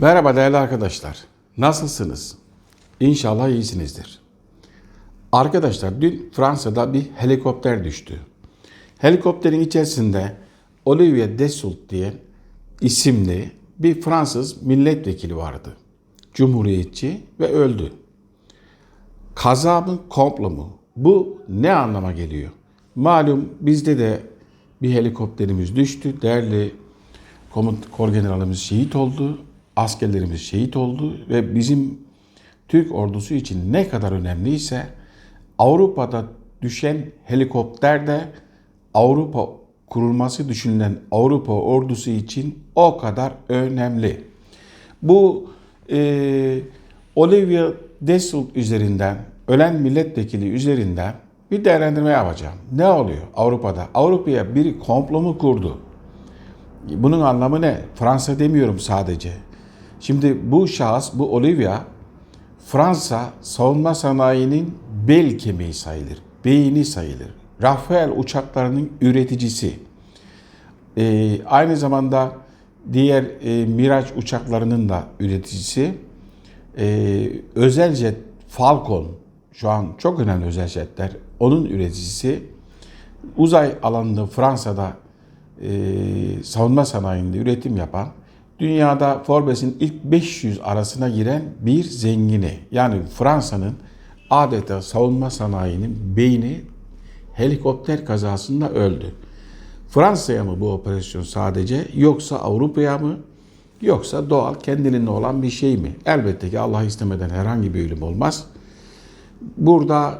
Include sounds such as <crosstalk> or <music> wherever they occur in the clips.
Merhaba değerli arkadaşlar. Nasılsınız? İnşallah iyisinizdir. Arkadaşlar dün Fransa'da bir helikopter düştü. Helikopterin içerisinde Olivier Dassault diye isimli bir Fransız milletvekili vardı. Cumhuriyetçi ve öldü. Kaza mı, komplo mu? Bu ne anlama geliyor? Malum bizde de bir helikopterimiz düştü. Değerli komut kor generalimiz şehit oldu. Askerlerimiz şehit oldu ve bizim Türk ordusu için ne kadar önemliyse Avrupa'da düşen helikopter de Avrupa kurulması düşünülen Avrupa ordusu için o kadar önemli. Bu e, Olivier Dassault üzerinden, ölen milletvekili üzerinden bir değerlendirme yapacağım. Ne oluyor Avrupa'da? Avrupa'ya bir komplo mu kurdu? Bunun anlamı ne? Fransa demiyorum sadece. Şimdi bu şahıs, bu Olivia, Fransa savunma sanayinin bel kemiği sayılır, beyni sayılır. Rafael uçaklarının üreticisi. Ee, aynı zamanda diğer e, Miraç uçaklarının da üreticisi. Ee, özel jet Falcon, şu an çok önemli özel jetler, onun üreticisi. Uzay alanında Fransa'da e, savunma sanayinde üretim yapan, dünyada Forbes'in ilk 500 arasına giren bir zengini. Yani Fransa'nın adeta savunma sanayinin beyni helikopter kazasında öldü. Fransa'ya mı bu operasyon sadece yoksa Avrupa'ya mı yoksa doğal kendiliğinde olan bir şey mi? Elbette ki Allah istemeden herhangi bir ölüm olmaz. Burada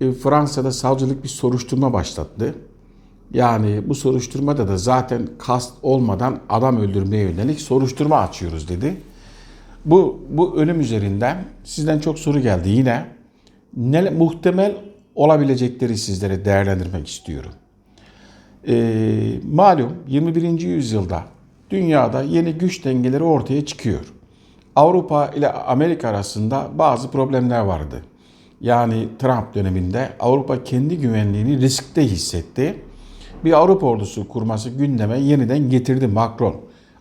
e, Fransa'da savcılık bir soruşturma başlattı. Yani bu soruşturmada da zaten kast olmadan adam öldürmeye yönelik soruşturma açıyoruz dedi. Bu, bu ölüm üzerinden sizden çok soru geldi yine. Ne, muhtemel olabilecekleri sizlere değerlendirmek istiyorum. Ee, malum 21. yüzyılda dünyada yeni güç dengeleri ortaya çıkıyor. Avrupa ile Amerika arasında bazı problemler vardı. Yani Trump döneminde Avrupa kendi güvenliğini riskte hissetti bir Avrupa ordusu kurması gündeme yeniden getirdi Macron.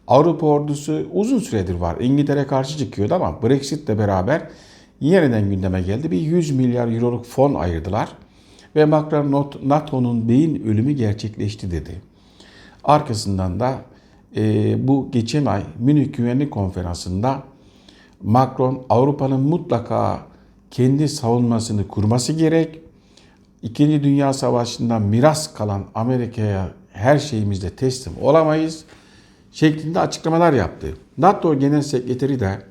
Avrupa ordusu uzun süredir var. İngiltere karşı çıkıyordu ama Brexit ile beraber yeniden gündeme geldi. Bir 100 milyar euroluk fon ayırdılar. Ve Macron NATO'nun beyin ölümü gerçekleşti dedi. Arkasından da e, bu geçen ay Münih Güvenlik Konferansı'nda Macron Avrupa'nın mutlaka kendi savunmasını kurması gerek İkinci Dünya Savaşı'ndan miras kalan Amerika'ya her şeyimizde teslim olamayız şeklinde açıklamalar yaptı. NATO Genel Sekreteri de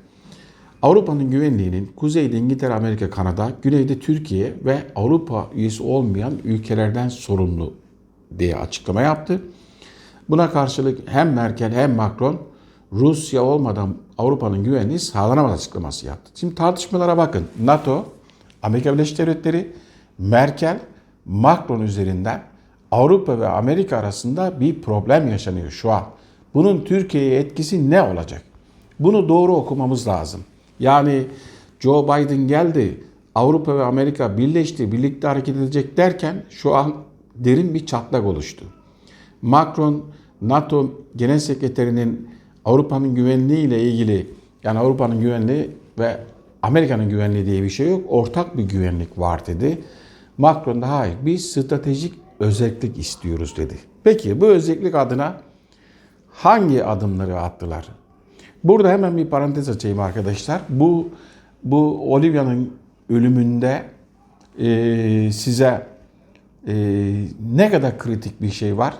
Avrupa'nın güvenliğinin kuzeyde İngiltere, Amerika, Kanada, güneyde Türkiye ve Avrupa üyesi olmayan ülkelerden sorumlu diye açıklama yaptı. Buna karşılık hem Merkel hem Macron Rusya olmadan Avrupa'nın güvenliği sağlanamaz açıklaması yaptı. Şimdi tartışmalara bakın. NATO, Amerika Birleşik Devletleri, Merkel, Macron üzerinden Avrupa ve Amerika arasında bir problem yaşanıyor şu an. Bunun Türkiye'ye etkisi ne olacak? Bunu doğru okumamız lazım. Yani Joe Biden geldi, Avrupa ve Amerika birleşti, birlikte hareket edecek derken şu an derin bir çatlak oluştu. Macron, NATO Genel Sekreterinin Avrupa'nın güvenliği ile ilgili, yani Avrupa'nın güvenliği ve Amerika'nın güvenliği diye bir şey yok, ortak bir güvenlik var dedi. Macron da hayır biz stratejik özellik istiyoruz dedi. Peki bu özellik adına hangi adımları attılar? Burada hemen bir parantez açayım arkadaşlar. Bu bu Olivia'nın ölümünde e, size e, ne kadar kritik bir şey var,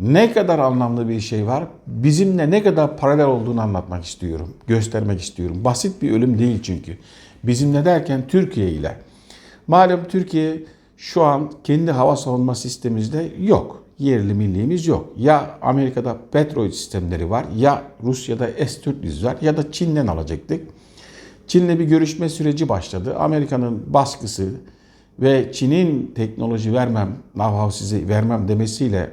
ne kadar anlamlı bir şey var, bizimle ne kadar paralel olduğunu anlatmak istiyorum, göstermek istiyorum. Basit bir ölüm değil çünkü. Bizimle derken Türkiye ile. Malum Türkiye şu an kendi hava savunma sistemimizde yok. Yerli milliğimiz yok. Ya Amerika'da petrol sistemleri var ya Rusya'da S-400 var ya da Çin'den alacaktık. Çin'le bir görüşme süreci başladı. Amerika'nın baskısı ve Çin'in teknoloji vermem, know-how size vermem demesiyle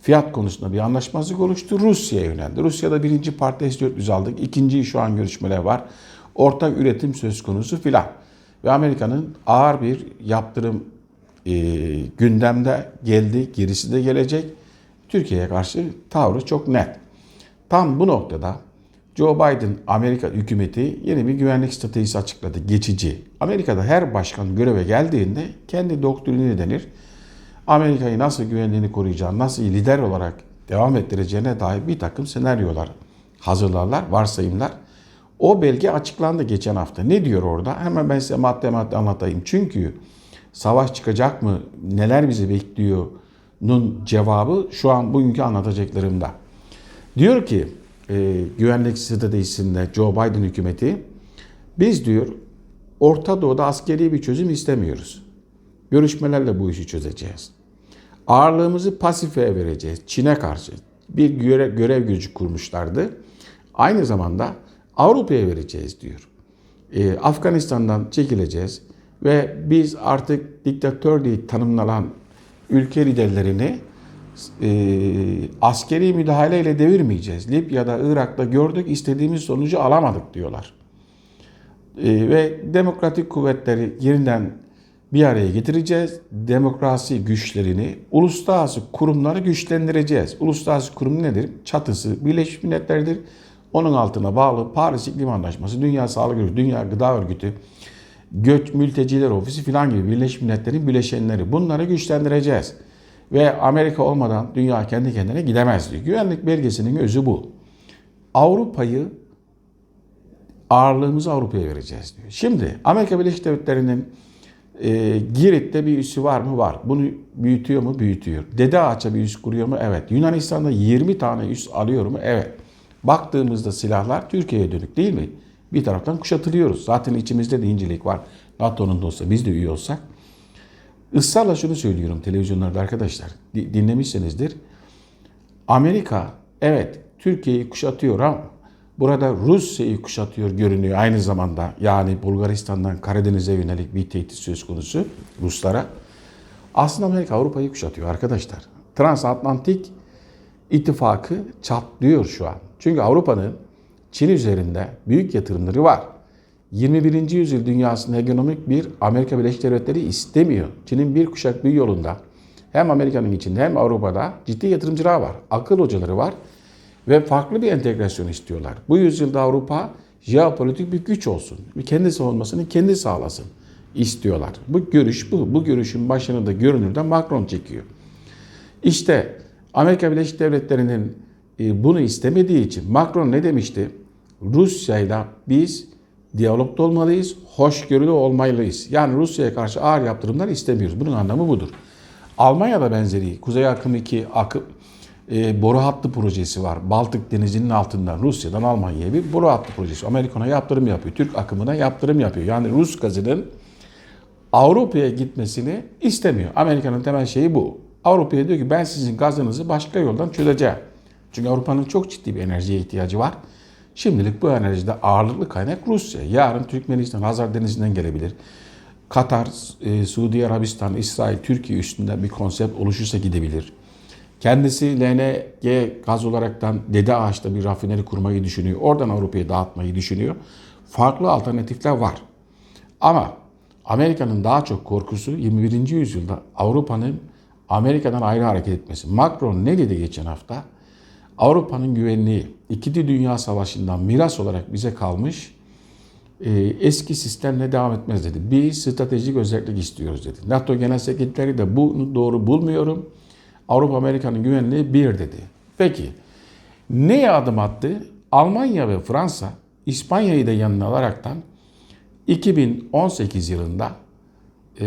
fiyat konusunda bir anlaşmazlık oluştu. Rusya'ya yöneldi. Rusya'da birinci parti S-400 aldık. İkinciyi şu an görüşmeler var. Ortak üretim söz konusu filan. Ve Amerika'nın ağır bir yaptırım e, gündemde geldi, gerisi de gelecek. Türkiye'ye karşı tavrı çok net. Tam bu noktada Joe Biden Amerika hükümeti yeni bir güvenlik stratejisi açıkladı. Geçici. Amerika'da her başkan göreve geldiğinde kendi doktrini denir. Amerika'yı nasıl güvenliğini koruyacağını, nasıl lider olarak devam ettireceğine dair bir takım senaryolar hazırlarlar, varsayımlar. O belge açıklandı geçen hafta. Ne diyor orada? Hemen ben size madde madde anlatayım. Çünkü savaş çıkacak mı, neler bizi bekliyor'nun cevabı şu an bugünkü anlatacaklarımda. Diyor ki e, güvenlik stratejisinde Joe Biden hükümeti biz diyor Orta Doğu'da askeri bir çözüm istemiyoruz. Görüşmelerle bu işi çözeceğiz. Ağırlığımızı Pasifik'e vereceğiz. Çin'e karşı bir görev, görev gücü kurmuşlardı. Aynı zamanda Avrupa'ya vereceğiz diyor. E, Afganistan'dan çekileceğiz ve biz artık diktatör diye tanımlanan ülke liderlerini e, askeri müdahaleyle devirmeyeceğiz. Libya'da, Irak'ta gördük istediğimiz sonucu alamadık diyorlar. E, ve demokratik kuvvetleri yeniden bir araya getireceğiz. Demokrasi güçlerini, uluslararası kurumları güçlendireceğiz. Uluslararası kurum nedir? Çatısı Birleşmiş Milletler'dir. Onun altına bağlı Paris İklim Anlaşması, Dünya Sağlık Örgütü, Dünya Gıda Örgütü, Göç Mülteciler Ofisi filan gibi Birleşmiş Milletler'in bileşenleri. Bunları güçlendireceğiz. Ve Amerika olmadan dünya kendi kendine gidemez diyor. Güvenlik belgesinin özü bu. Avrupa'yı ağırlığımızı Avrupa'ya vereceğiz diyor. Şimdi Amerika Birleşik Devletleri'nin e, Girit'te bir üssü var mı? Var. Bunu büyütüyor mu? Büyütüyor. Dede Ağaç'a bir üs kuruyor mu? Evet. Yunanistan'da 20 tane üs alıyor mu? Evet. Baktığımızda silahlar Türkiye'ye dönük değil mi? Bir taraftan kuşatılıyoruz. Zaten içimizde de incelik var. NATO'nun da biz de üye olsak. Israrla şunu söylüyorum televizyonlarda arkadaşlar. Dinlemişsinizdir. Amerika evet Türkiye'yi kuşatıyor ama burada Rusya'yı kuşatıyor görünüyor aynı zamanda. Yani Bulgaristan'dan Karadeniz'e yönelik bir tehdit söz konusu Ruslara. Aslında Amerika Avrupa'yı kuşatıyor arkadaşlar. Transatlantik ittifakı çatlıyor şu an. Çünkü Avrupa'nın Çin üzerinde büyük yatırımları var. 21. yüzyıl dünyasında hegemonik bir Amerika Birleşik Devletleri istemiyor. Çin'in bir kuşak büyü yolunda hem Amerika'nın içinde hem Avrupa'da ciddi yatırımcılar var. Akıl hocaları var ve farklı bir entegrasyon istiyorlar. Bu yüzyılda Avrupa jeopolitik bir güç olsun. Bir kendi savunmasını kendi sağlasın istiyorlar. Bu görüş bu. Bu görüşün başını da görünürden Macron çekiyor. İşte Amerika Birleşik Devletleri'nin bunu istemediği için Macron ne demişti? Rusya'yla biz diyalogda olmalıyız, hoşgörülü olmalıyız. Yani Rusya'ya karşı ağır yaptırımlar istemiyoruz. Bunun anlamı budur. Almanya'da benzeri Kuzey Akım 2 akım, e, boru hattı projesi var. Baltık Denizi'nin altından Rusya'dan Almanya'ya bir boru hattı projesi. Amerika'na yaptırım yapıyor. Türk akımına yaptırım yapıyor. Yani Rus gazının Avrupa'ya gitmesini istemiyor. Amerika'nın temel şeyi bu. Avrupa'ya diyor ki ben sizin gazınızı başka yoldan çözeceğim. Çünkü Avrupa'nın çok ciddi bir enerjiye ihtiyacı var. Şimdilik bu enerjide ağırlıklı kaynak Rusya. Yarın Türkmenistan, Hazar Denizi'nden gelebilir. Katar, e, Suudi Arabistan, İsrail, Türkiye üstünde bir konsept oluşursa gidebilir. Kendisi LNG gaz olaraktan Dede Ağaç'ta bir rafineri kurmayı düşünüyor. Oradan Avrupa'ya dağıtmayı düşünüyor. Farklı alternatifler var. Ama Amerika'nın daha çok korkusu 21. yüzyılda Avrupa'nın Amerika'dan ayrı hareket etmesi. Macron ne dedi geçen hafta? Avrupa'nın güvenliği İkinci Dünya Savaşı'ndan miras olarak bize kalmış e, eski sistemle devam etmez dedi. Biz stratejik özellik istiyoruz dedi. NATO Genel Sekreteri de bunu doğru bulmuyorum. Avrupa Amerika'nın güvenliği bir dedi. Peki neye adım attı? Almanya ve Fransa İspanya'yı da yanına alaraktan 2018 yılında e,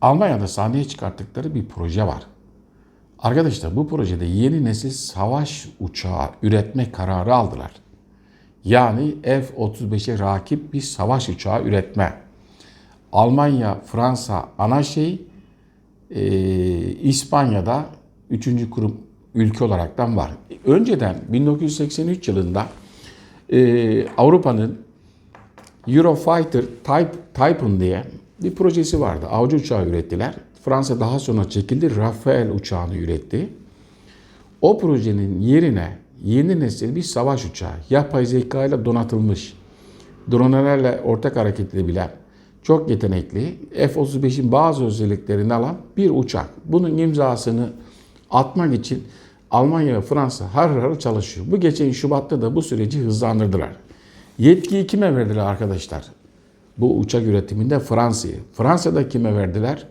Almanya'da sahneye çıkarttıkları bir proje var. Arkadaşlar bu projede yeni nesil savaş uçağı üretme kararı aldılar. Yani F-35'e rakip bir savaş uçağı üretme. Almanya, Fransa ana şey, e, İspanya'da üçüncü kurum ülke olaraktan var. Önceden 1983 yılında e, Avrupa'nın Eurofighter Type, Typhoon diye bir projesi vardı. Avcı uçağı ürettiler. Fransa daha sonra çekildi. Rafael uçağını üretti. O projenin yerine yeni nesil bir savaş uçağı, yapay zeka ile donatılmış, dronelerle ortak hareket edebilen, çok yetenekli, F-35'in bazı özelliklerini alan bir uçak. Bunun imzasını atmak için Almanya ve Fransa har har çalışıyor. Bu geçen Şubat'ta da bu süreci hızlandırdılar. Yetkiyi kime verdiler arkadaşlar? Bu uçak üretiminde Fransa'yı. Fransa'da kime verdiler?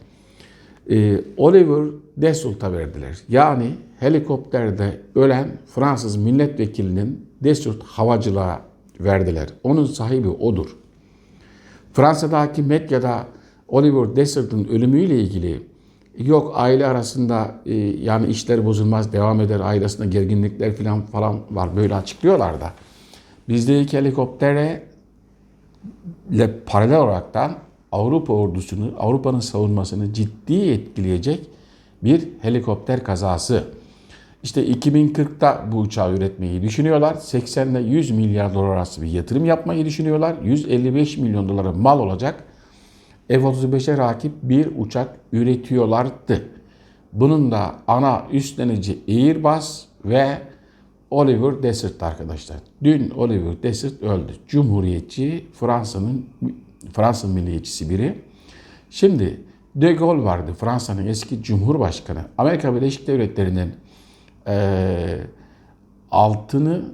Ee, Oliver Dassault'a verdiler. Yani helikopterde ölen Fransız milletvekilinin Dassault havacılığa verdiler. Onun sahibi odur. Fransa'daki medyada Oliver Dassault'un ölümüyle ilgili yok aile arasında e, yani işler bozulmaz devam eder ailesinde gerginlikler falan falan var böyle açıklıyorlar da. Bizdeki helikoptere ile paralel olaraktan Avrupa ordusunu, Avrupa'nın savunmasını ciddi etkileyecek bir helikopter kazası. İşte 2040'ta bu uçağı üretmeyi düşünüyorlar. 80 ile 100 milyar dolar arası bir yatırım yapmayı düşünüyorlar. 155 milyon dolara mal olacak. F-35'e rakip bir uçak üretiyorlardı. Bunun da ana üstlenici Airbus ve Oliver Dassault arkadaşlar. Dün Oliver Dassault öldü. Cumhuriyetçi Fransa'nın Fransız milliyetçisi biri. Şimdi De Gaulle vardı Fransa'nın eski cumhurbaşkanı. Amerika Birleşik Devletleri'nin eee altını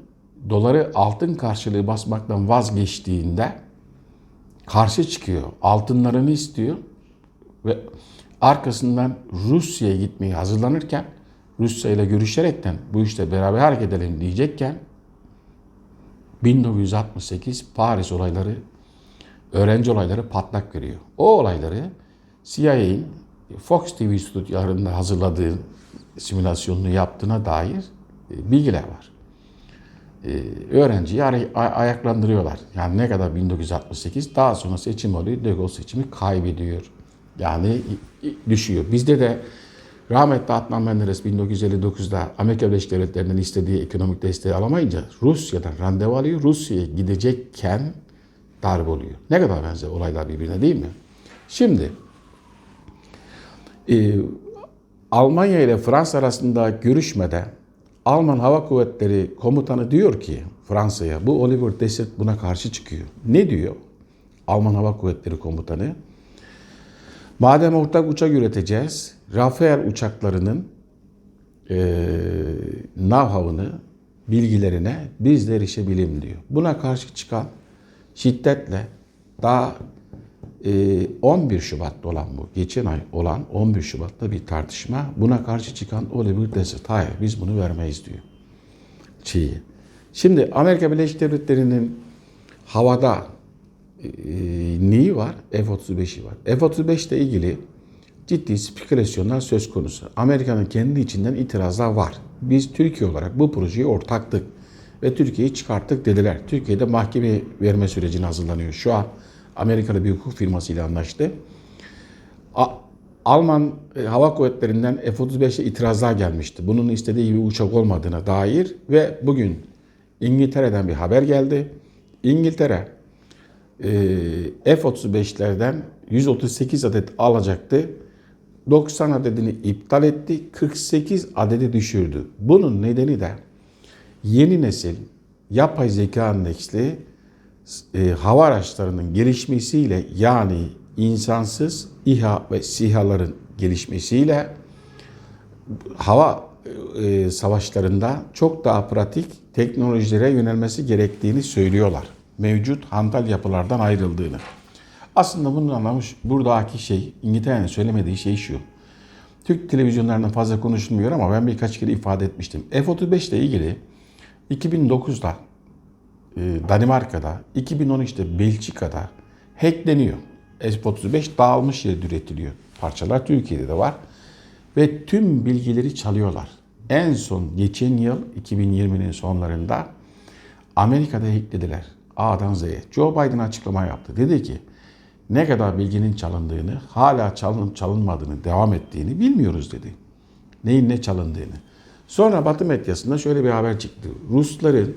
doları altın karşılığı basmaktan vazgeçtiğinde karşı çıkıyor. Altınlarını istiyor ve arkasından Rusya'ya gitmeye hazırlanırken Rusya ile görüşerekten bu işte beraber hareket edelim diyecekken 1968 Paris olayları öğrenci olayları patlak veriyor. O olayları CIA'in Fox TV stüdyolarında hazırladığı simülasyonunu yaptığına dair e, bilgiler var. Ee, öğrenciyi ay- ay- ayaklandırıyorlar. Yani ne kadar 1968 daha sonra seçim oluyor. De Gaulle seçimi kaybediyor. Yani düşüyor. Bizde de rahmetli Adnan Menderes 1959'da Amerika Birleşik Devletleri'nden istediği ekonomik desteği alamayınca Rusya'dan randevu alıyor. Rusya'ya gidecekken darbe oluyor. Ne kadar benzer olaylar birbirine değil mi? Şimdi e, Almanya ile Fransa arasında görüşmede Alman Hava Kuvvetleri komutanı diyor ki Fransa'ya bu Oliver Dassault buna karşı çıkıyor. Ne diyor? Alman Hava Kuvvetleri komutanı madem ortak uçak üreteceğiz Rafael uçaklarının e, know-how'ını bilgilerine biz de erişebilim diyor. Buna karşı çıkan şiddetle daha e, 11 Şubat'ta olan bu, geçen ay olan 11 Şubat'ta bir tartışma. Buna karşı çıkan Oliver Dassault, hayır biz bunu vermeyiz diyor. Çiğ. Şimdi Amerika Birleşik Devletleri'nin havada e, neyi var? F-35'i var. F-35 ile ilgili ciddi spekülasyonlar söz konusu. Amerika'nın kendi içinden itirazlar var. Biz Türkiye olarak bu projeye ortaktık ve Türkiye'yi çıkarttık dediler. Türkiye'de mahkeme verme sürecine hazırlanıyor. Şu an Amerikalı bir hukuk firmasıyla anlaştı. A- Alman e, Hava Kuvvetleri'nden F-35'e itirazlar gelmişti. Bunun istediği gibi uçak olmadığına dair ve bugün İngiltere'den bir haber geldi. İngiltere e, F-35'lerden 138 adet alacaktı. 90 adedini iptal etti, 48 adedi düşürdü. Bunun nedeni de yeni nesil yapay zeka endeksli e, hava araçlarının gelişmesiyle yani insansız İHA ve SİHA'ların gelişmesiyle hava e, savaşlarında çok daha pratik teknolojilere yönelmesi gerektiğini söylüyorlar. Mevcut hantal yapılardan ayrıldığını. Aslında bunun anlamış buradaki şey İngiltere'nin söylemediği şey şu. Türk televizyonlarında fazla konuşulmuyor ama ben birkaç kere ifade etmiştim. F-35 ile ilgili 2009'da e, Danimarka'da, 2013'te Belçika'da hackleniyor. F-35 dağılmış yerde üretiliyor. Parçalar Türkiye'de de var. Ve tüm bilgileri çalıyorlar. En son geçen yıl 2020'nin sonlarında Amerika'da hacklediler. A'dan Z'ye. Joe Biden açıklama yaptı. Dedi ki ne kadar bilginin çalındığını, hala çalınıp çalınmadığını, devam ettiğini bilmiyoruz dedi. Neyin ne çalındığını. Sonra Batı medyasında şöyle bir haber çıktı. Rusların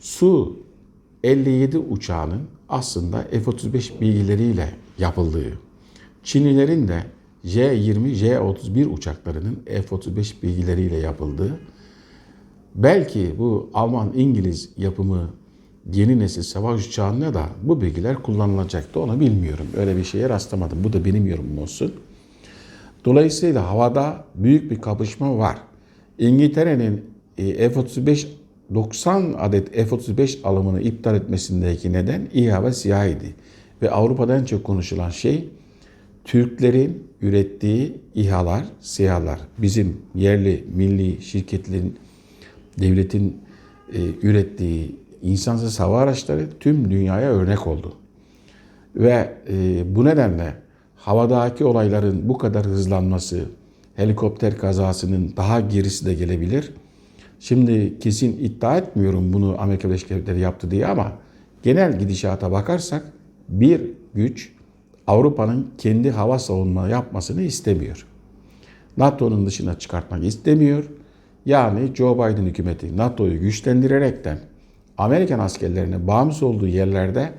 Su 57 uçağının aslında F-35 bilgileriyle yapıldığı, Çinlilerin de J-20, J-31 uçaklarının F-35 bilgileriyle yapıldığı, belki bu Alman-İngiliz yapımı yeni nesil savaş uçağında da bu bilgiler kullanılacaktı. Onu bilmiyorum. Öyle bir şeye rastlamadım. Bu da benim yorumum olsun. Dolayısıyla havada büyük bir kapışma var. İngiltere'nin e, F-35 90 adet F-35 alımını iptal etmesindeki neden İHA ve SİHA'ydı. Ve Avrupa'da en çok konuşulan şey Türklerin ürettiği İHA'lar, SİHA'lar. Bizim yerli, milli şirketlerin, devletin e, ürettiği insansız hava araçları tüm dünyaya örnek oldu. Ve e, bu nedenle havadaki olayların bu kadar hızlanması, helikopter kazasının daha gerisi de gelebilir. Şimdi kesin iddia etmiyorum bunu Amerika Birleşik Devletleri yaptı diye ama genel gidişata bakarsak bir güç Avrupa'nın kendi hava savunma yapmasını istemiyor. NATO'nun dışına çıkartmak istemiyor. Yani Joe Biden hükümeti NATO'yu güçlendirerekten Amerikan askerlerine bağımsız olduğu yerlerde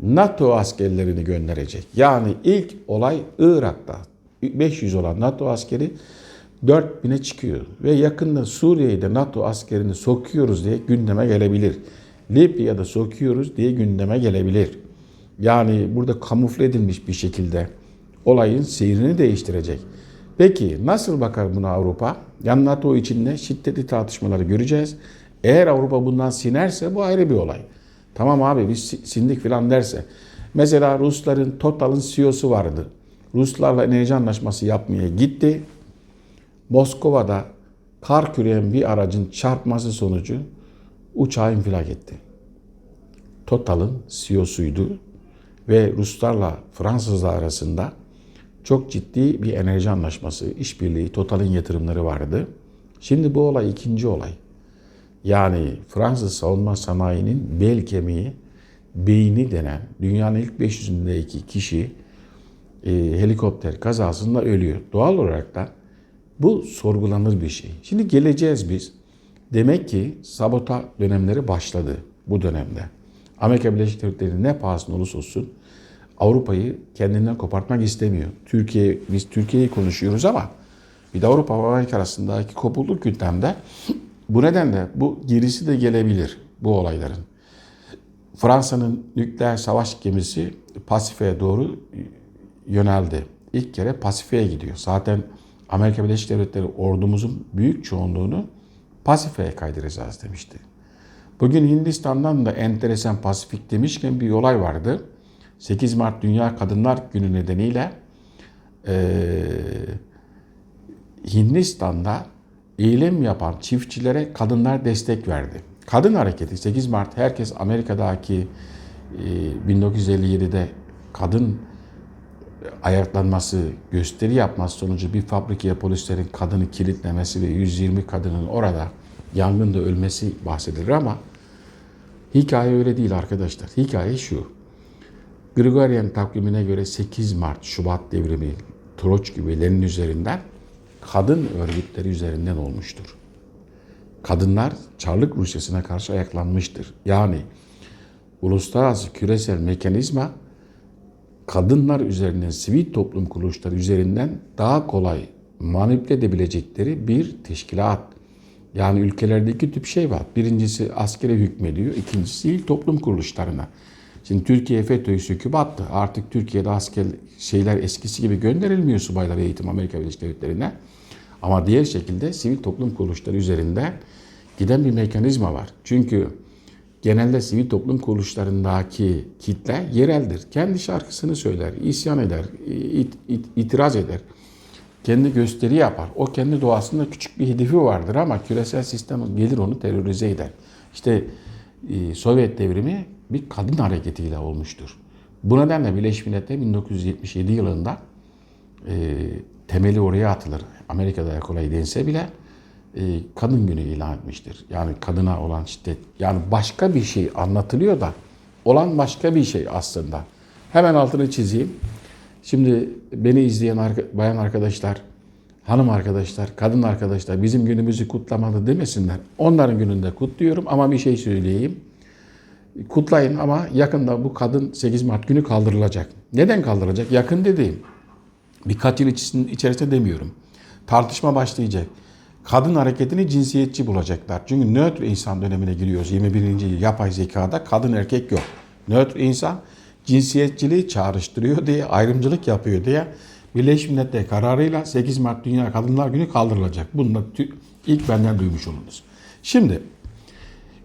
NATO askerlerini gönderecek. Yani ilk olay Irak'ta. 500 olan NATO askeri 4000'e çıkıyor. Ve yakında Suriye'yi de NATO askerini sokuyoruz diye gündeme gelebilir. Libya'da sokuyoruz diye gündeme gelebilir. Yani burada kamufle edilmiş bir şekilde olayın seyrini değiştirecek. Peki nasıl bakar buna Avrupa? Yani NATO içinde şiddetli tartışmaları göreceğiz. Eğer Avrupa bundan sinerse bu ayrı bir olay. Tamam abi biz sindik filan derse. Mesela Rusların Total'ın CEO'su vardı. Ruslarla enerji anlaşması yapmaya gitti. Moskova'da kar küreyen bir aracın çarpması sonucu uçağı infilak etti. Total'ın CEO'suydu ve Ruslarla Fransızlar arasında çok ciddi bir enerji anlaşması, işbirliği, Total'in yatırımları vardı. Şimdi bu olay ikinci olay. Yani Fransız savunma sanayinin bel kemiği, beyni denen dünyanın ilk 500'ündeki kişi e, helikopter kazasında ölüyor. Doğal olarak da bu sorgulanır bir şey. Şimdi geleceğiz biz. Demek ki sabota dönemleri başladı bu dönemde. Amerika Birleşik Devletleri ne pahasına olursa olsun Avrupa'yı kendinden kopartmak istemiyor. Türkiye, biz Türkiye'yi konuşuyoruz ama bir de Avrupa ve Amerika arasındaki kopukluk gündemde. Bu nedenle bu gerisi de gelebilir bu olayların. Fransa'nın nükleer savaş gemisi Pasifik'e doğru yöneldi. İlk kere Pasifik'e gidiyor. Zaten Amerika Birleşik Devletleri ordumuzun büyük çoğunluğunu Pasifik'e kaydıracağız demişti. Bugün Hindistan'dan da enteresan Pasifik demişken bir olay vardı. 8 Mart Dünya Kadınlar Günü nedeniyle e, Hindistan'da eylem yapan çiftçilere kadınlar destek verdi. Kadın hareketi 8 Mart herkes Amerika'daki e, 1957'de kadın ayaklanması, gösteri yapması sonucu bir fabrikaya polislerin kadını kilitlemesi ve 120 kadının orada yangında ölmesi bahsedilir ama hikaye öyle değil arkadaşlar. Hikaye şu. Gregorian takvimine göre 8 Mart, Şubat devrimi, Troçkivilerin üzerinden kadın örgütleri üzerinden olmuştur. Kadınlar Çarlık Rusyası'na karşı ayaklanmıştır. Yani uluslararası küresel mekanizma kadınlar üzerinden, sivil toplum kuruluşları üzerinden daha kolay manipüle edebilecekleri bir teşkilat. Yani ülkelerdeki tip şey var. Birincisi askere hükmediyor, ikincisi sivil toplum kuruluşlarına. Şimdi Türkiye FETÖ'yü söküp attı. Artık Türkiye'de asker şeyler eskisi gibi gönderilmiyor subaylar eğitim Amerika Birleşik Devletleri'ne. Ama diğer şekilde sivil toplum kuruluşları üzerinde giden bir mekanizma var. Çünkü genelde sivil toplum kuruluşlarındaki kitle yereldir. Kendi şarkısını söyler, isyan eder, it, it, itiraz eder. Kendi gösteri yapar. O kendi doğasında küçük bir hedefi vardır ama küresel sistem gelir onu terörize eder. İşte Sovyet devrimi bir kadın hareketiyle olmuştur. Bu nedenle Birleşmiş Milletler 1977 yılında e, temeli oraya atılır. Amerika'da kolay dense bile kadın günü ilan etmiştir. Yani kadına olan şiddet. Yani başka bir şey anlatılıyor da olan başka bir şey aslında. Hemen altını çizeyim. Şimdi beni izleyen bayan arkadaşlar, hanım arkadaşlar, kadın arkadaşlar bizim günümüzü kutlamadı demesinler. Onların gününde kutluyorum ama bir şey söyleyeyim. Kutlayın ama yakında bu kadın 8 Mart günü kaldırılacak. Neden kaldırılacak? Yakın dediğim birkaç yıl içerisinde demiyorum. Tartışma başlayacak. Kadın hareketini cinsiyetçi bulacaklar. Çünkü nötr insan dönemine giriyoruz. 21. yıl yapay zekada kadın erkek yok. Nötr insan cinsiyetçiliği çağrıştırıyor diye, ayrımcılık yapıyor diye Birleşmiş Milletler kararıyla 8 Mart Dünya Kadınlar Günü kaldırılacak. Bunu da ilk benden duymuş olunuz. Şimdi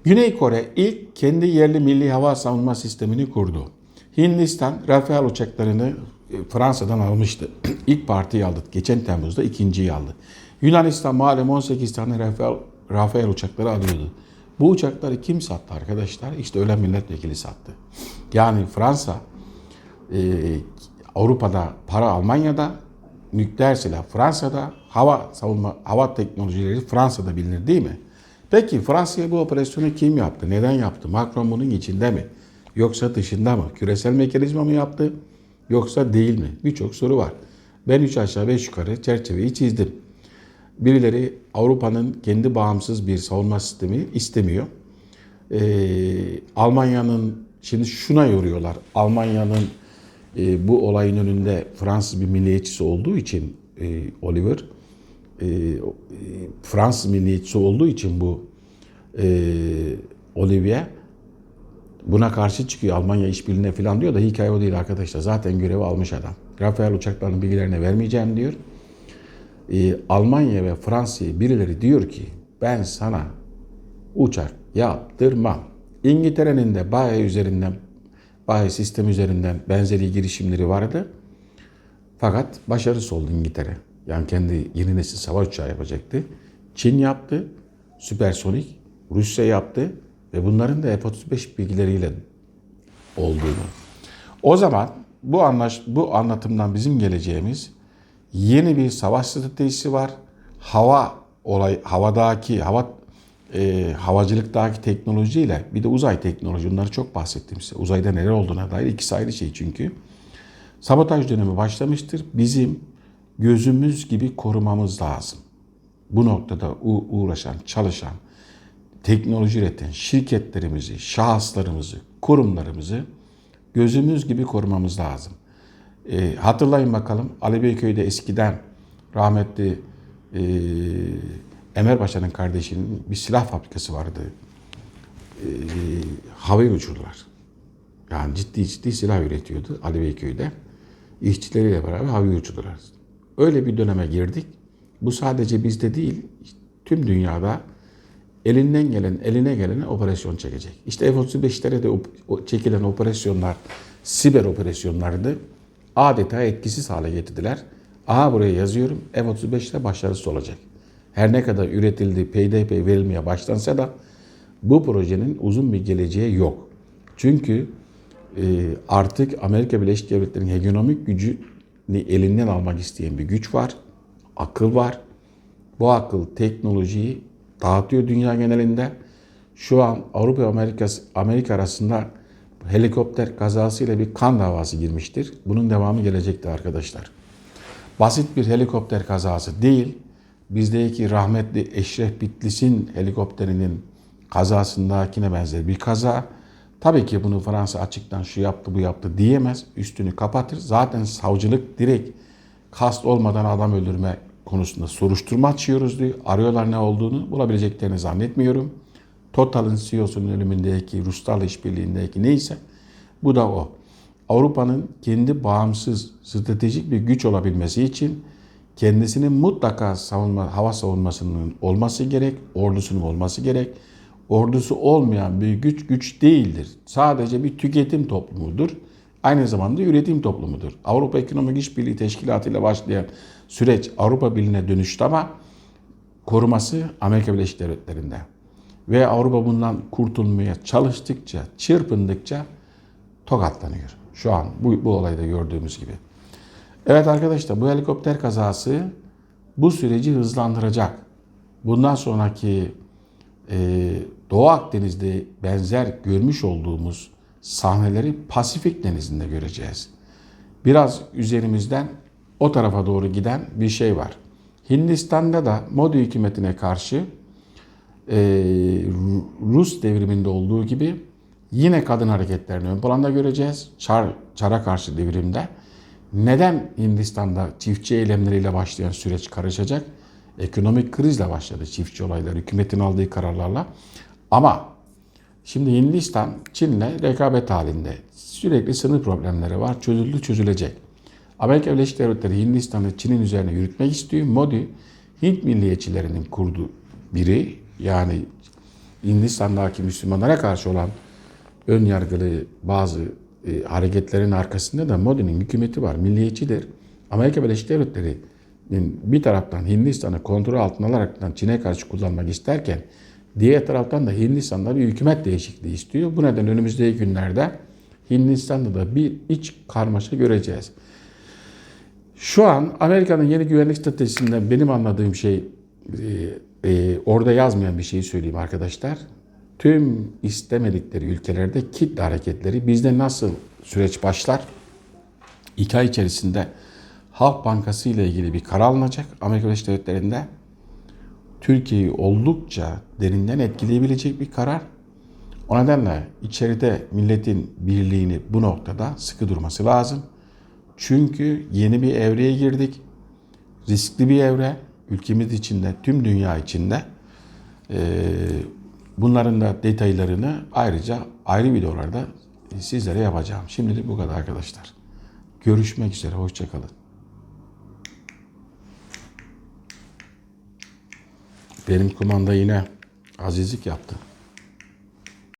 Güney Kore ilk kendi yerli milli hava savunma sistemini kurdu. Hindistan Rafale uçaklarını e, Fransa'dan almıştı. <clears throat> İlk partiyi aldı. Geçen Temmuz'da ikinciyi aldı. Yunanistan malum 18 tane Rafale, Rafale uçakları alıyordu. Bu uçakları kim sattı arkadaşlar? İşte ölen milletvekili sattı. Yani Fransa e, Avrupa'da para Almanya'da, nükleer silah Fransa'da, hava savunma hava teknolojileri Fransa'da bilinir değil mi? Peki Fransa'ya bu operasyonu kim yaptı? Neden yaptı? Macron bunun içinde mi? Yoksa dışında mı? Küresel mekanizma mı yaptı? Yoksa değil mi? Birçok soru var. Ben üç aşağı beş yukarı çerçeveyi çizdim. Birileri Avrupa'nın kendi bağımsız bir savunma sistemi istemiyor. Ee, Almanya'nın şimdi şuna yoruyorlar. Almanya'nın e, bu olayın önünde Fransız bir milliyetçisi olduğu için e, Oliver e, Fransız milliyetçisi olduğu için bu e, Olivier buna karşı çıkıyor. Almanya işbirliğine falan diyor da hikaye o değil arkadaşlar. Zaten görevi almış adam. Rafael uçaklarının bilgilerini vermeyeceğim diyor. E, Almanya ve Fransa'ya birileri diyor ki ben sana uçak yaptırmam. İngiltere'nin de Baye üzerinden Baye sistem üzerinden benzeri girişimleri vardı. Fakat başarısız oldu İngiltere. Yani kendi yeni nesil savaş uçağı yapacaktı. Çin yaptı, süpersonik, Rusya yaptı ve bunların da F-35 bilgileriyle olduğunu. O zaman bu anlaş bu anlatımdan bizim geleceğimiz yeni bir savaş stratejisi var. Hava olay havadaki hava e, havacılıktaki teknolojiyle bir de uzay teknoloji bunları çok bahsettim size. Uzayda neler olduğuna dair ikisi ayrı şey çünkü. Sabotaj dönemi başlamıştır. Bizim gözümüz gibi korumamız lazım. Bu noktada uğraşan, çalışan, teknoloji üreten şirketlerimizi, şahıslarımızı, kurumlarımızı gözümüz gibi korumamız lazım. E, hatırlayın bakalım Ali Beyköy'de eskiden rahmetli e, Emer Paşa'nın kardeşinin bir silah fabrikası vardı. E, havayı uçurdular. Yani ciddi ciddi silah üretiyordu Ali Beyköy'de. İşçileriyle beraber havayı uçurdular. Öyle bir döneme girdik. Bu sadece bizde değil, tüm dünyada elinden gelen, eline gelene operasyon çekecek. İşte F-35'lere de çekilen operasyonlar, siber operasyonlardı. Adeta etkisiz hale getirdiler. Aha buraya yazıyorum, F-35'te başarısız olacak. Her ne kadar üretildi, peyderpey verilmeye başlansa da bu projenin uzun bir geleceği yok. Çünkü e, artık Amerika Birleşik Devletleri'nin hegemonik gücü elinden almak isteyen bir güç var. Akıl var. Bu akıl teknolojiyi dağıtıyor dünya genelinde. Şu an Avrupa ve Amerika, Amerika arasında helikopter kazasıyla bir kan davası girmiştir. Bunun devamı gelecekti arkadaşlar. Basit bir helikopter kazası değil, bizdeki rahmetli Eşref Bitlis'in helikopterinin kazasındakine benzer bir kaza. Tabii ki bunu Fransa açıktan şu yaptı bu yaptı diyemez. Üstünü kapatır. Zaten savcılık direkt kast olmadan adam öldürme konusunda soruşturma açıyoruz diyor. Arıyorlar ne olduğunu bulabileceklerini zannetmiyorum. Total'ın CEO'sunun ölümündeki, Ruslarla işbirliğindeki neyse bu da o. Avrupa'nın kendi bağımsız stratejik bir güç olabilmesi için kendisinin mutlaka savunma, hava savunmasının olması gerek, ordusunun olması gerek ordusu olmayan bir güç güç değildir. Sadece bir tüketim toplumudur. Aynı zamanda üretim toplumudur. Avrupa Ekonomik İşbirliği Teşkilatı ile başlayan süreç Avrupa Birliği'ne dönüştü ama koruması Amerika Birleşik Devletleri'nde. Ve Avrupa bundan kurtulmaya çalıştıkça, çırpındıkça tokatlanıyor. Şu an bu, bu olayda gördüğümüz gibi. Evet arkadaşlar bu helikopter kazası bu süreci hızlandıracak. Bundan sonraki e, Doğu Akdeniz'de benzer görmüş olduğumuz sahneleri Pasifik Denizi'nde göreceğiz. Biraz üzerimizden o tarafa doğru giden bir şey var. Hindistan'da da Modi hükümetine karşı e, Rus devriminde olduğu gibi yine kadın hareketlerini ön planda göreceğiz. Çar, Çar'a karşı devrimde. Neden Hindistan'da çiftçi eylemleriyle başlayan süreç karışacak? Ekonomik krizle başladı çiftçi olayları, hükümetin aldığı kararlarla. Ama şimdi Hindistan Çin'le rekabet halinde. Sürekli sınır problemleri var. Çözüldü çözülecek. Amerika Birleşik Devletleri Hindistan'ı Çin'in üzerine yürütmek istiyor. Modi Hint milliyetçilerinin kurduğu biri yani Hindistan'daki Müslümanlara karşı olan ön yargılı bazı e, hareketlerin arkasında da Modi'nin hükümeti var. Milliyetçidir. Amerika Birleşik Devletleri'nin bir taraftan Hindistan'ı kontrol altına alaraktan Çin'e karşı kullanmak isterken diğer taraftan da Hindistan'da bir hükümet değişikliği istiyor. Bu nedenle önümüzdeki günlerde Hindistan'da da bir iç karmaşa göreceğiz. Şu an Amerika'nın yeni güvenlik stratejisinden benim anladığım şey e, e, orada yazmayan bir şeyi söyleyeyim arkadaşlar. Tüm istemedikleri ülkelerde kitle hareketleri bizde nasıl süreç başlar? İki ay içerisinde Halk Bankası ile ilgili bir karar alınacak Amerika Birleşik Devletleri'nde. Türkiye'yi oldukça derinden etkileyebilecek bir karar. O nedenle içeride milletin birliğini bu noktada sıkı durması lazım. Çünkü yeni bir evreye girdik. Riskli bir evre. Ülkemiz içinde, tüm dünya içinde. Ee, bunların da detaylarını ayrıca ayrı videolarda sizlere yapacağım. Şimdilik bu kadar arkadaşlar. Görüşmek üzere. Hoşçakalın. Benim kumanda yine azizlik yaptı.